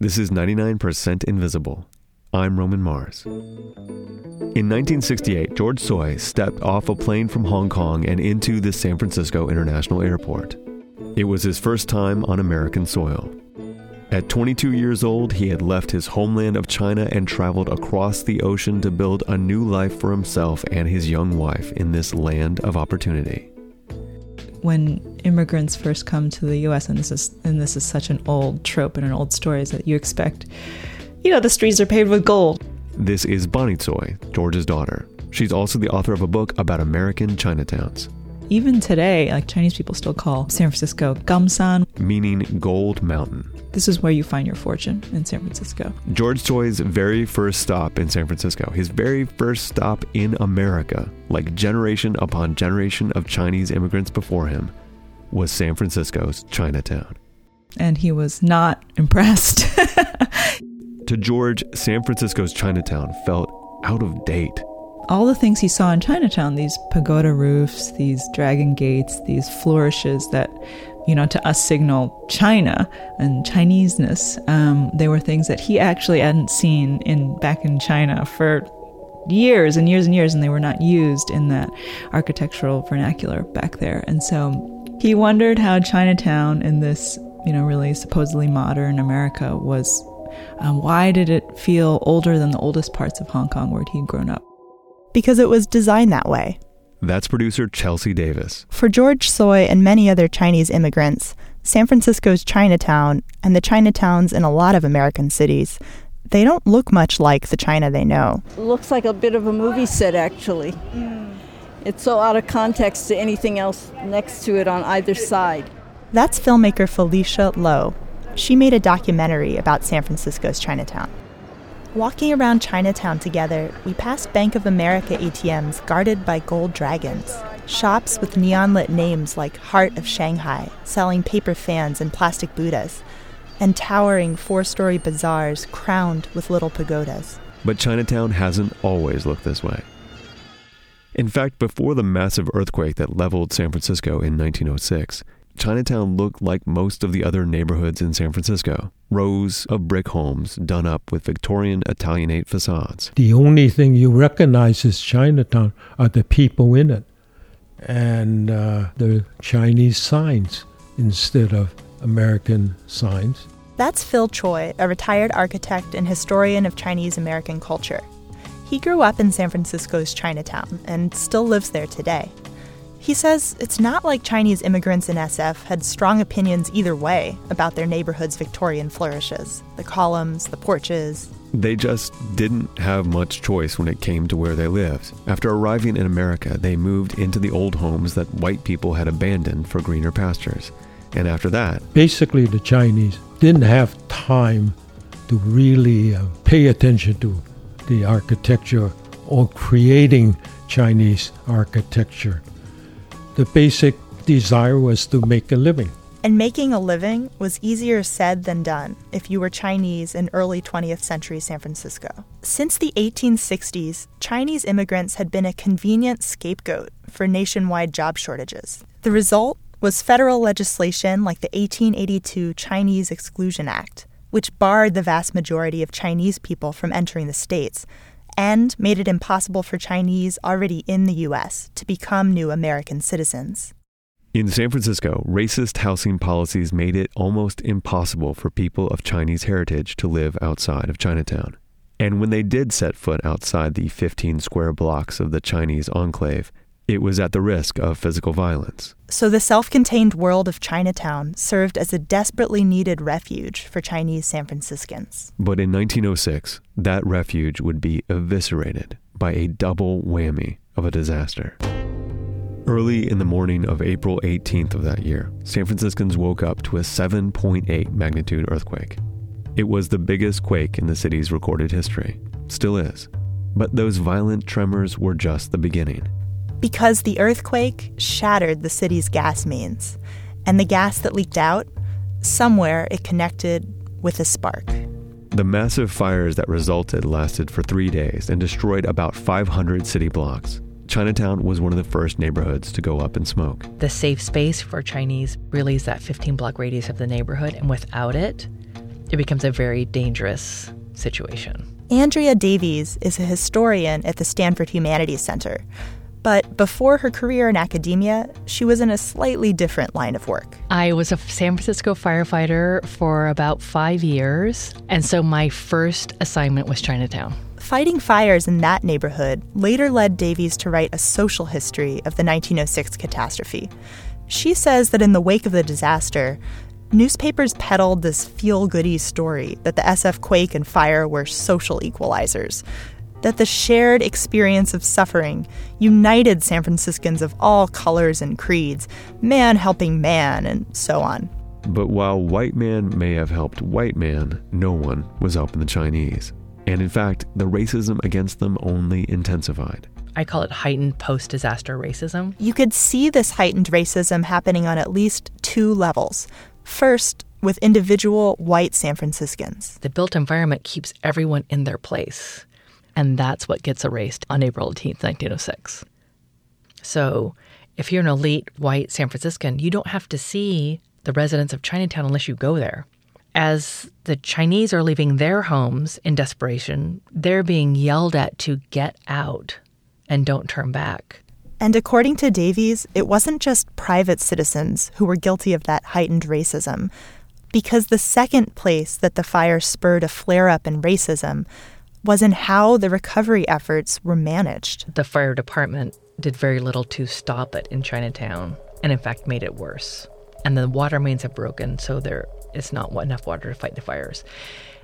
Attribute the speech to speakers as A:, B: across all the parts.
A: This is 99% Invisible. I'm Roman Mars. In 1968, George Tsui stepped off a plane from Hong Kong and into the San Francisco International Airport. It was his first time on American soil. At 22 years old, he had left his homeland of China and traveled across the ocean to build a new life for himself and his young wife in this land of opportunity.
B: When immigrants first come to the US and this is and this is such an old trope and an old story is that you expect you know the streets are paved with gold.
A: This is Bonnie Tsui, George's daughter. She's also the author of a book about American Chinatowns.
B: Even today, like Chinese people still call San Francisco Gamsan,
A: meaning Gold Mountain.
B: This is where you find your fortune in San Francisco.
A: George Tsui's very first stop in San Francisco, his very first stop in America, like generation upon generation of Chinese immigrants before him, was San Francisco's Chinatown.
B: And he was not impressed.
A: to George, San Francisco's Chinatown felt out of date
B: all the things he saw in Chinatown these pagoda roofs, these dragon gates, these flourishes that, you know, to us signal China and Chineseness. Um, they were things that he actually hadn't seen in back in China for years and years and years, and they were not used in that architectural vernacular back there. And so he wondered how Chinatown in this, you know, really supposedly modern America was. Um, why did it feel older than the oldest parts of Hong Kong where he'd grown up?
C: because it was designed that way.
A: That's producer Chelsea Davis.
C: For George Tsui and many other Chinese immigrants, San Francisco's Chinatown and the Chinatowns in a lot of American cities, they don't look much like the China they know.
D: It looks like a bit of a movie set, actually. Mm. It's so out of context to anything else next to it on either side.
C: That's filmmaker Felicia Lowe. She made a documentary about San Francisco's Chinatown. Walking around Chinatown together, we passed Bank of America ATMs guarded by gold dragons, shops with neon lit names like Heart of Shanghai, selling paper fans and plastic Buddhas, and towering four story bazaars crowned with little pagodas.
A: But Chinatown hasn't always looked this way. In fact, before the massive earthquake that leveled San Francisco in 1906, Chinatown looked like most of the other neighborhoods in San Francisco rows of brick homes done up with Victorian Italianate facades.
E: The only thing you recognize as Chinatown are the people in it and uh, the Chinese signs instead of American signs.
C: That's Phil Choy, a retired architect and historian of Chinese American culture. He grew up in San Francisco's Chinatown and still lives there today. He says it's not like Chinese immigrants in SF had strong opinions either way about their neighborhood's Victorian flourishes the columns, the porches.
A: They just didn't have much choice when it came to where they lived. After arriving in America, they moved into the old homes that white people had abandoned for greener pastures. And after that,
E: basically, the Chinese didn't have time to really uh, pay attention to the architecture or creating Chinese architecture the basic desire was to make a living.
C: And making a living was easier said than done if you were Chinese in early 20th century San Francisco. Since the 1860s, Chinese immigrants had been a convenient scapegoat for nationwide job shortages. The result was federal legislation like the 1882 Chinese Exclusion Act, which barred the vast majority of Chinese people from entering the states and made it impossible for Chinese already in the U.S. to become new American citizens.
A: In San Francisco, racist housing policies made it almost impossible for people of Chinese heritage to live outside of Chinatown. And when they did set foot outside the 15 square blocks of the Chinese enclave, it was at the risk of physical violence.
C: So the self contained world of Chinatown served as a desperately needed refuge for Chinese San Franciscans.
A: But in 1906, that refuge would be eviscerated by a double whammy of a disaster. Early in the morning of April 18th of that year, San Franciscans woke up to a 7.8 magnitude earthquake. It was the biggest quake in the city's recorded history. Still is. But those violent tremors were just the beginning
C: because the earthquake shattered the city's gas mains, and the gas that leaked out, somewhere it connected with a spark.
A: The massive fires that resulted lasted for three days and destroyed about 500 city blocks. Chinatown was one of the first neighborhoods to go up in smoke.
F: The safe space for Chinese really is that 15 block radius of the neighborhood, and without it, it becomes a very dangerous situation.
C: Andrea Davies is a historian at the Stanford Humanities Center. But before her career in academia, she was in a slightly different line of work.
F: I was a San Francisco firefighter for about five years, and so my first assignment was Chinatown.
C: Fighting fires in that neighborhood later led Davies to write a social history of the 1906 catastrophe. She says that in the wake of the disaster, newspapers peddled this feel goody story that the SF quake and fire were social equalizers, that the shared experience of suffering united San Franciscans of all colors and creeds, man helping man, and so on.
A: But while white man may have helped white man, no one was helping the Chinese. And in fact, the racism against them only intensified.
F: I call it heightened post disaster racism.
C: You could see this heightened racism happening on at least two levels. First, with individual white San Franciscans.
F: The built environment keeps everyone in their place. And that's what gets erased on April 18th, 1906. So if you're an elite white San Franciscan, you don't have to see the residents of Chinatown unless you go there. As the Chinese are leaving their homes in desperation, they're being yelled at to get out and don't turn back.
C: And according to Davies, it wasn't just private citizens who were guilty of that heightened racism, because the second place that the fire spurred a flare up in racism was in how the recovery efforts were managed.
F: The fire department did very little to stop it in Chinatown, and in fact made it worse. And the water mains have broken, so there is not enough water to fight the fires.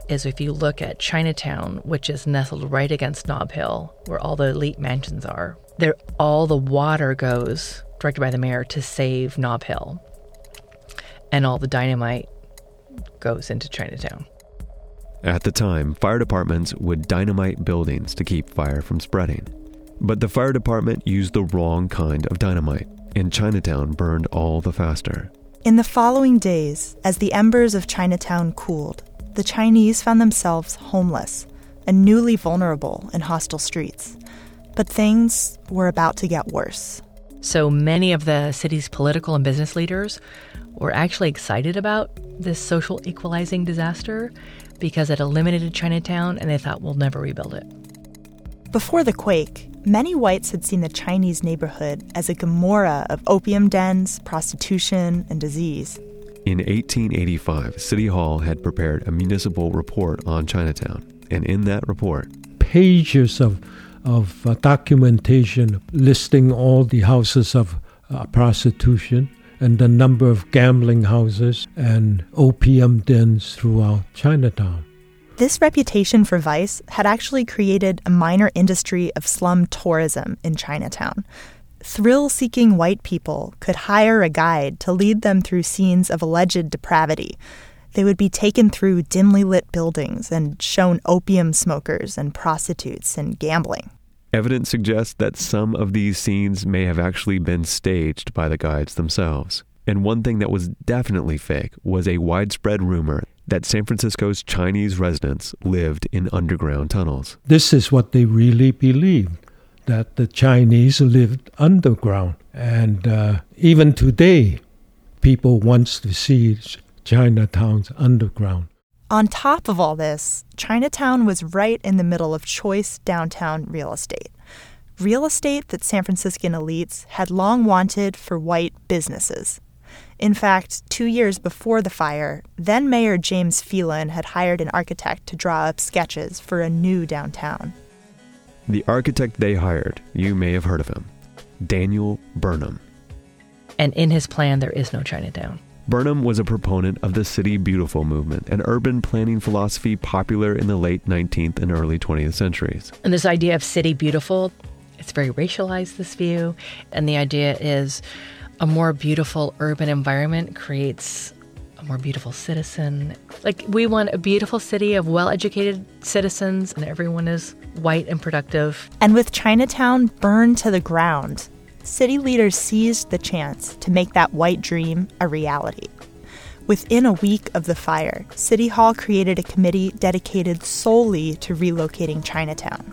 F: Is if you look at Chinatown, which is nestled right against Nob Hill, where all the elite mansions are, there all the water goes directed by the mayor to save Nob Hill, and all the dynamite goes into Chinatown.
A: At the time, fire departments would dynamite buildings to keep fire from spreading. But the fire department used the wrong kind of dynamite, and Chinatown burned all the faster.
C: In the following days, as the embers of Chinatown cooled, the Chinese found themselves homeless and newly vulnerable in hostile streets. But things were about to get worse.
F: So many of the city's political and business leaders were actually excited about this social equalizing disaster because it eliminated Chinatown and they thought we'll never rebuild it.
C: Before the quake, many whites had seen the Chinese neighborhood as a gomorrah of opium dens, prostitution, and disease.
A: In 1885, City Hall had prepared a municipal report on Chinatown, and in that report,
E: pages of of uh, documentation listing all the houses of uh, prostitution and the number of gambling houses and opium dens throughout Chinatown.
C: This reputation for vice had actually created a minor industry of slum tourism in Chinatown. Thrill seeking white people could hire a guide to lead them through scenes of alleged depravity. They would be taken through dimly lit buildings and shown opium smokers and prostitutes and gambling.
A: Evidence suggests that some of these scenes may have actually been staged by the guides themselves. And one thing that was definitely fake was a widespread rumor that San Francisco's Chinese residents lived in underground tunnels.
E: This is what they really believed that the Chinese lived underground. And uh, even today, people want to see Chinatown's underground.
C: On top of all this, Chinatown was right in the middle of choice downtown real estate. Real estate that San Franciscan elites had long wanted for white businesses. In fact, two years before the fire, then Mayor James Phelan had hired an architect to draw up sketches for a new downtown.
A: The architect they hired, you may have heard of him, Daniel Burnham.
F: And in his plan, there is no Chinatown.
A: Burnham was a proponent of the City Beautiful movement, an urban planning philosophy popular in the late 19th and early 20th centuries.
F: And this idea of City Beautiful, it's very racialized, this view. And the idea is a more beautiful urban environment creates a more beautiful citizen. Like, we want a beautiful city of well educated citizens, and everyone is white and productive.
C: And with Chinatown burned to the ground, city leaders seized the chance to make that white dream a reality. Within a week of the fire, City Hall created a committee dedicated solely to relocating Chinatown.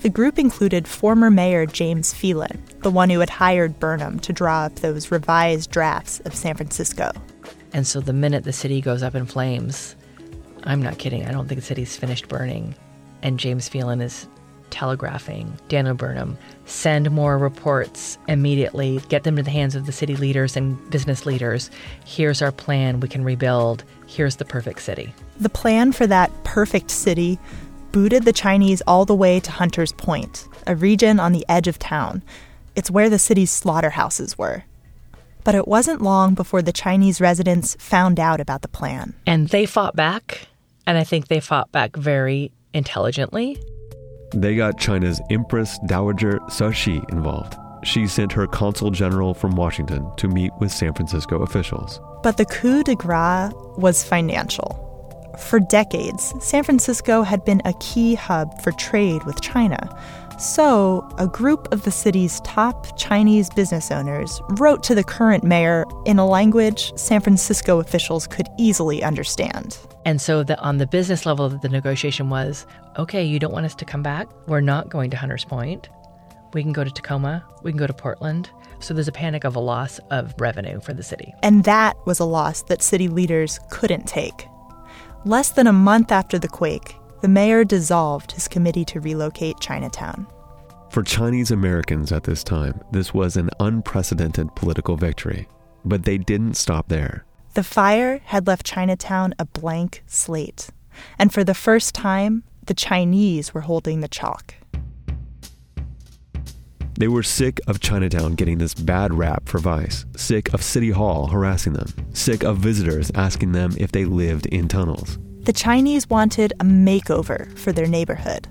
C: The group included former Mayor James Phelan, the one who had hired Burnham to draw up those revised drafts of San Francisco.
F: And so the minute the city goes up in flames, I'm not kidding. I don't think the city's finished burning. And James Phelan is telegraphing Daniel Burnham, send more reports immediately, get them to the hands of the city leaders and business leaders. Here's our plan. We can rebuild. Here's the perfect city.
C: The plan for that perfect city booted the Chinese all the way to Hunter's Point, a region on the edge of town. It's where the city's slaughterhouses were. But it wasn't long before the Chinese residents found out about the plan.
F: And they fought back, and I think they fought back very intelligently.
A: They got China's Empress Dowager Cixi involved. She sent her consul general from Washington to meet with San Francisco officials.
C: But the coup de grace was financial. For decades, San Francisco had been a key hub for trade with China. So, a group of the city's top Chinese business owners wrote to the current mayor in a language San Francisco officials could easily understand.
F: And so, the, on the business level, the negotiation was okay, you don't want us to come back? We're not going to Hunters Point. We can go to Tacoma. We can go to Portland. So, there's a panic of a loss of revenue for the city.
C: And that was a loss that city leaders couldn't take. Less than a month after the quake, the mayor dissolved his committee to relocate Chinatown.
A: For Chinese Americans at this time, this was an unprecedented political victory. But they didn't stop there.
C: The fire had left Chinatown a blank slate. And for the first time, the Chinese were holding the chalk.
A: They were sick of Chinatown getting this bad rap for vice, sick of City Hall harassing them, sick of visitors asking them if they lived in tunnels.
C: The Chinese wanted a makeover for their neighborhood.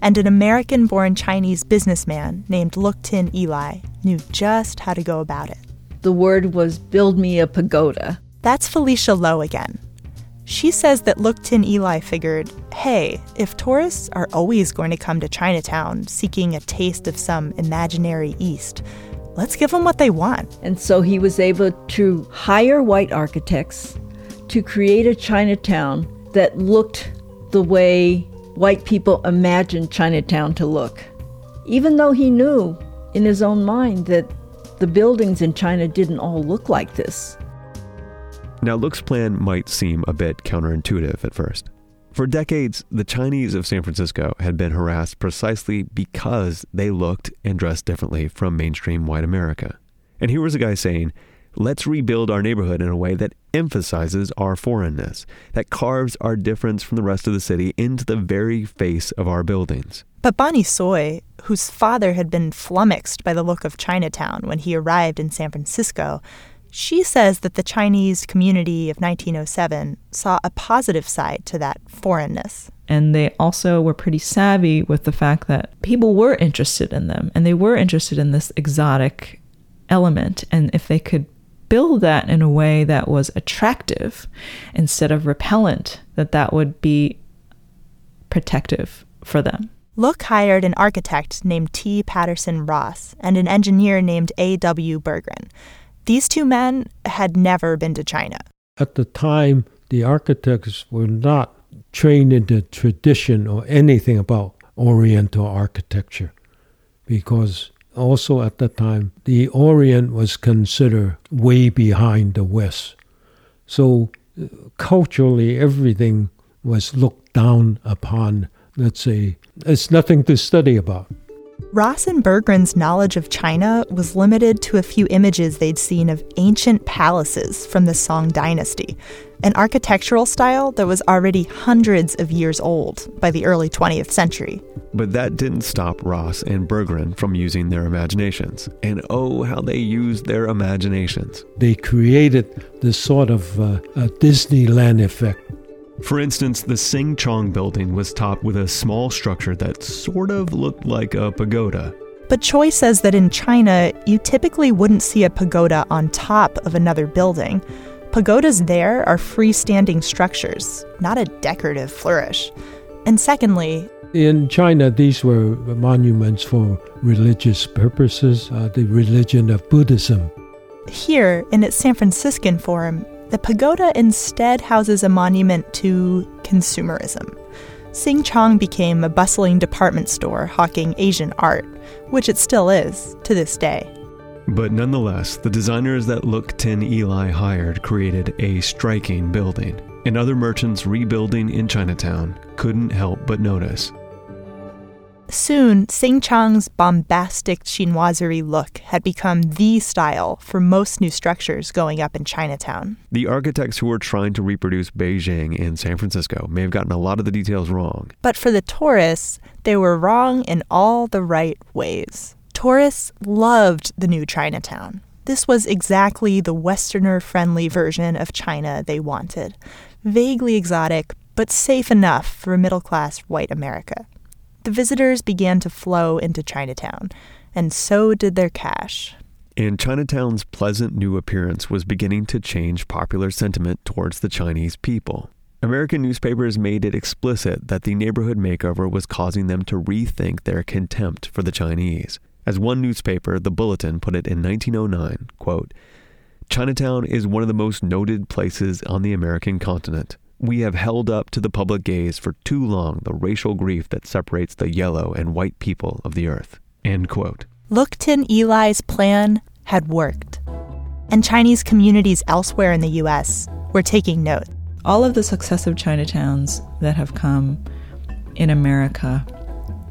C: And an American born Chinese businessman named Look Tin Eli knew just how to go about it.
D: The word was build me a pagoda.
C: That's Felicia Lowe again. She says that Look Tin Eli figured hey, if tourists are always going to come to Chinatown seeking a taste of some imaginary East, let's give them what they want.
D: And so he was able to hire white architects to create a Chinatown that looked the way white people imagined Chinatown to look. Even though he knew in his own mind that the buildings in China didn't all look like this.
A: Now, Look's plan might seem a bit counterintuitive at first. For decades, the Chinese of San Francisco had been harassed precisely because they looked and dressed differently from mainstream white America. And here was a guy saying, let's rebuild our neighborhood in a way that emphasizes our foreignness, that carves our difference from the rest of the city into the very face of our buildings.
C: But Bonnie Tsui, whose father had been flummoxed by the look of Chinatown when he arrived in San Francisco, she says that the Chinese community of 1907 saw a positive side to that foreignness.
B: And they also were pretty savvy with the fact that people were interested in them and they were interested in this exotic element. And if they could build that in a way that was attractive instead of repellent, that that would be protective for them.
C: Look hired an architect named T. Patterson Ross and an engineer named A.W. Bergren. These two men had never been to China.
E: At the time, the architects were not trained in the tradition or anything about Oriental architecture because also at the time, the Orient was considered way behind the West. So uh, culturally, everything was looked down upon. Let's say it's nothing to study about.
C: Ross and Berggren's knowledge of China was limited to a few images they'd seen of ancient palaces from the Song dynasty, an architectural style that was already hundreds of years old by the early 20th century.
A: But that didn't stop Ross and Berggren from using their imaginations. And oh, how they used their imaginations.
E: They created this sort of uh, a Disneyland effect.
A: For instance, the Sing Chong building was topped with a small structure that sort of looked like a pagoda.
C: But Choy says that in China, you typically wouldn't see a pagoda on top of another building. Pagodas there are freestanding structures, not a decorative flourish. And secondly,
E: in China, these were monuments for religious purposes, uh, the religion of Buddhism.
C: Here, in its San Franciscan form, the pagoda instead houses a monument to consumerism. Sing Chong became a bustling department store hawking Asian art, which it still is to this day.
A: But nonetheless, the designers that Look Tin Eli hired created a striking building. and other merchants rebuilding in Chinatown couldn't help but notice.
C: Soon, Sing Chong's bombastic chinoiserie look had become the style for most new structures going up in Chinatown.
A: The architects who were trying to reproduce Beijing and San Francisco may have gotten a lot of the details wrong.
C: But for the tourists, they were wrong in all the right ways. Tourists loved the new Chinatown. This was exactly the Westerner friendly version of China they wanted. Vaguely exotic, but safe enough for a middle class white America the visitors began to flow into Chinatown, and so did their cash.
A: And Chinatown's pleasant new appearance was beginning to change popular sentiment towards the Chinese people. American newspapers made it explicit that the neighborhood makeover was causing them to rethink their contempt for the Chinese. As one newspaper, The Bulletin, put it in 1909, quote, Chinatown is one of the most noted places on the American continent. We have held up to the public gaze for too long the racial grief that separates the yellow and white people of the earth. End quote.
C: Look Tin Eli's plan had worked, and Chinese communities elsewhere in the U.S. were taking note.
B: All of the successive Chinatowns that have come in America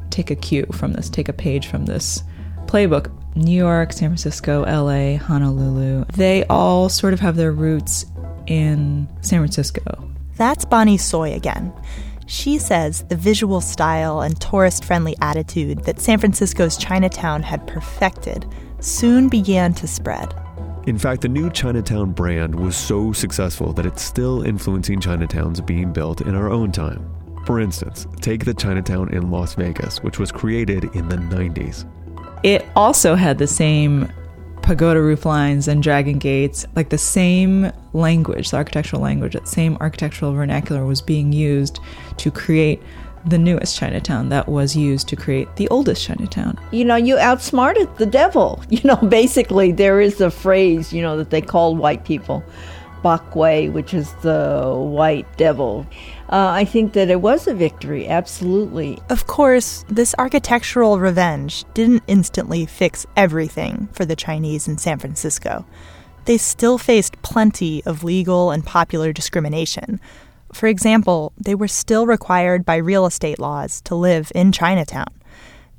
B: take a cue from this, take a page from this playbook. New York, San Francisco, LA, Honolulu, they all sort of have their roots in San Francisco
C: that's Bonnie Tsui again. She says the visual style and tourist friendly attitude that San Francisco's Chinatown had perfected soon began to spread.
A: In fact, the new Chinatown brand was so successful that it's still influencing Chinatowns being built in our own time. For instance, take the Chinatown in Las Vegas, which was created in the 90s.
B: It also had the same pagoda roof lines and dragon gates, like the same language, the architectural language, that same architectural vernacular was being used to create the newest Chinatown that was used to create the oldest Chinatown.
D: You know, you outsmarted the devil. You know, basically, there is a phrase, you know, that they call white people Bakwei, which is the white devil. Uh, I think that it was a victory, absolutely.
C: Of course, this architectural revenge didn't instantly fix everything for the Chinese in San Francisco. They still faced plenty of legal and popular discrimination. For example, they were still required by real estate laws to live in Chinatown.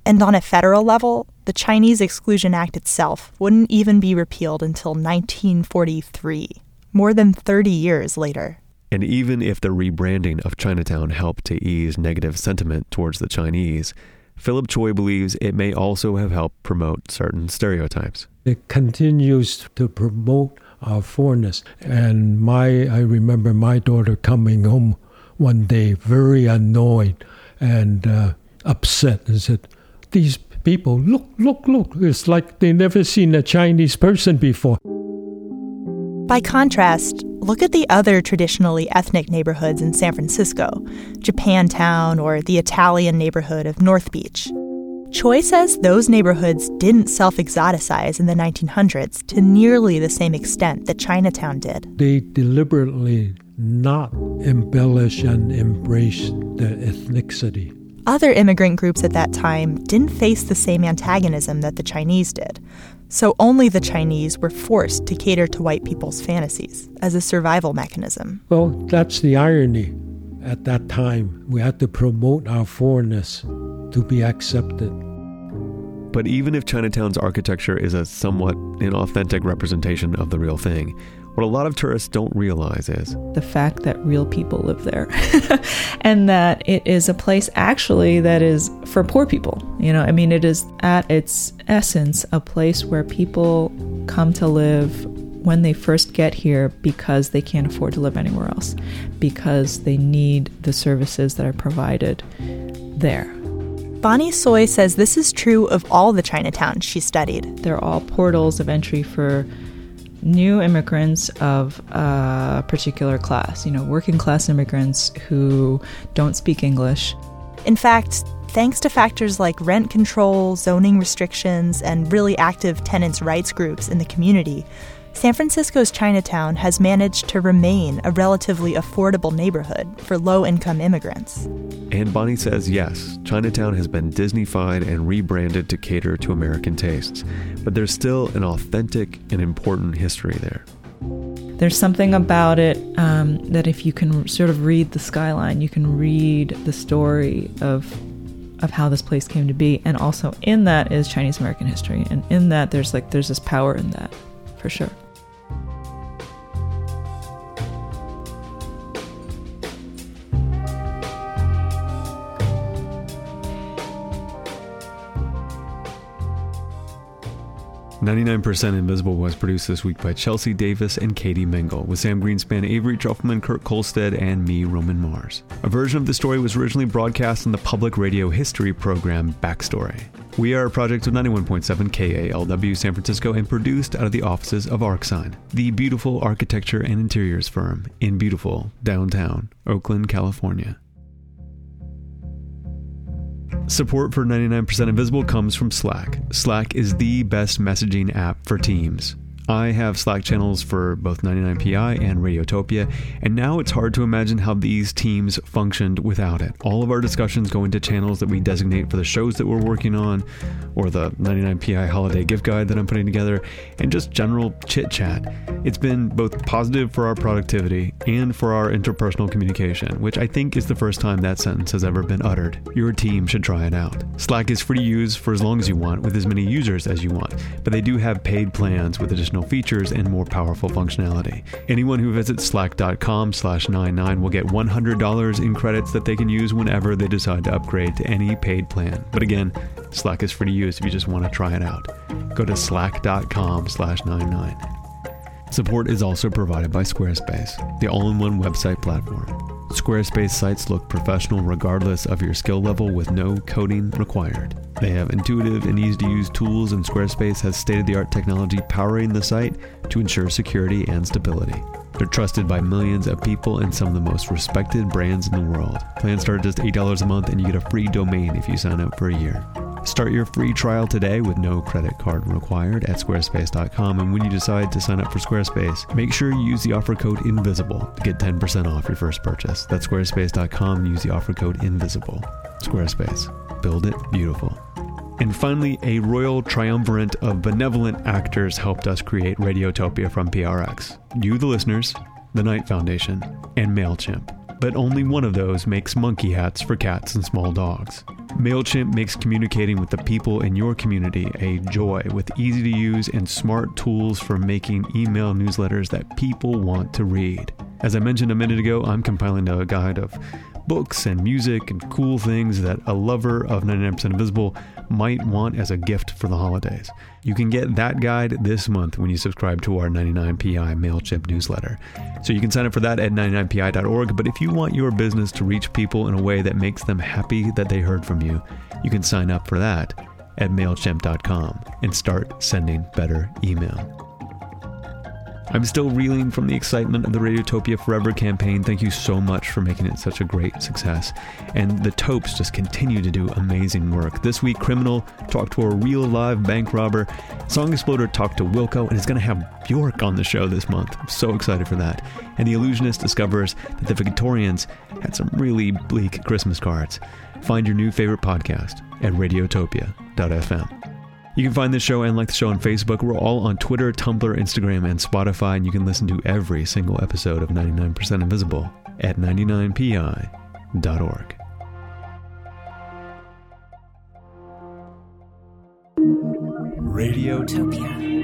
C: And on a federal level, the Chinese Exclusion Act itself wouldn't even be repealed until 1943, more than 30 years later.
A: And even if the rebranding of Chinatown helped to ease negative sentiment towards the Chinese, Philip Choy believes it may also have helped promote certain stereotypes.
E: It continues to promote our foreignness. And my, I remember my daughter coming home one day very annoyed and uh, upset and said, These people, look, look, look, it's like they never seen a Chinese person before.
C: By contrast, look at the other traditionally ethnic neighborhoods in San Francisco, Japantown or the Italian neighborhood of North Beach. Choy says those neighborhoods didn't self exoticize in the 1900s to nearly the same extent that Chinatown did.
E: They deliberately not embellish and embrace the ethnicity.
C: Other immigrant groups at that time didn't face the same antagonism that the Chinese did. So only the Chinese were forced to cater to white people's fantasies as a survival mechanism.
E: Well, that's the irony. At that time, we had to promote our foreignness to be accepted.
A: But even if Chinatown's architecture is a somewhat inauthentic representation of the real thing, what a lot of tourists don't realize is
B: the fact that real people live there and that it is a place actually that is for poor people. You know, I mean, it is at its essence a place where people come to live when they first get here because they can't afford to live anywhere else, because they need the services that are provided there.
C: Bonnie Tsui says this is true of all the Chinatowns she studied.
B: They're all portals of entry for new immigrants of a particular class, you know, working class immigrants who don't speak English.
C: In fact, thanks to factors like rent control, zoning restrictions, and really active tenants' rights groups in the community, San Francisco's Chinatown has managed to remain a relatively affordable neighborhood for low income immigrants.
A: And Bonnie says yes, Chinatown has been Disneyfied and rebranded to cater to American tastes, but there's still an authentic and important history there.
B: There's something about it um, that if you can sort of read the skyline, you can read the story of of how this place came to be, and also in that is Chinese American history, and in that there's like there's this power in that, for sure.
A: 99% Invisible was produced this week by Chelsea Davis and Katie Mingle, with Sam Greenspan, Avery Trufelman, Kurt Kohlstedt, and me, Roman Mars. A version of the story was originally broadcast on the public radio history program Backstory. We are a project of 91.7 KALW San Francisco and produced out of the offices of Arcsine, the beautiful architecture and interiors firm in beautiful downtown Oakland, California. Support for 99% Invisible comes from Slack. Slack is the best messaging app for teams. I have Slack channels for both 99PI and Radiotopia, and now it's hard to imagine how these teams functioned without it. All of our discussions go into channels that we designate for the shows that we're working on, or the 99PI holiday gift guide that I'm putting together, and just general chit chat. It's been both positive for our productivity and for our interpersonal communication, which I think is the first time that sentence has ever been uttered. Your team should try it out. Slack is free to use for as long as you want, with as many users as you want, but they do have paid plans with additional additional features and more powerful functionality. Anyone who visits slack.com slash 99 will get $100 in credits that they can use whenever they decide to upgrade to any paid plan. But again, Slack is free to use if you just want to try it out. Go to slack.com slash 99. Support is also provided by Squarespace, the all-in-one website platform. Squarespace sites look professional regardless of your skill level with no coding required. They have intuitive and easy to use tools, and Squarespace has state of the art technology powering the site to ensure security and stability. They're trusted by millions of people and some of the most respected brands in the world. Plans start at just $8 a month, and you get a free domain if you sign up for a year. Start your free trial today with no credit card required at squarespace.com. And when you decide to sign up for Squarespace, make sure you use the offer code INVISIBLE to get 10% off your first purchase. That's squarespace.com and use the offer code INVISIBLE. Squarespace. Build it beautiful. And finally, a royal triumvirate of benevolent actors helped us create Radiotopia from PRX. You, the listeners, the Knight Foundation, and MailChimp. But only one of those makes monkey hats for cats and small dogs. MailChimp makes communicating with the people in your community a joy with easy to use and smart tools for making email newsletters that people want to read. As I mentioned a minute ago, I'm compiling a guide of books and music and cool things that a lover of 99% Invisible might want as a gift for the holidays. You can get that guide this month when you subscribe to our 99PI MailChimp newsletter. So you can sign up for that at 99pi.org. But if you want your business to reach people in a way that makes them happy that they heard from you, you can sign up for that at MailChimp.com and start sending better email. I'm still reeling from the excitement of the Radiotopia Forever campaign. Thank you so much for making it such a great success. And the Topes just continue to do amazing work. This week, Criminal talked to a real live bank robber. Song Exploder talked to Wilco and is going to have Bjork on the show this month. I'm so excited for that. And The Allusionist discovers that the Victorians had some really bleak Christmas cards. Find your new favorite podcast at radiotopia.fm. You can find this show and like the show on Facebook. We're all on Twitter, Tumblr, Instagram, and Spotify, and you can listen to every single episode of 99% Invisible at 99pi.org.
G: Radiotopia.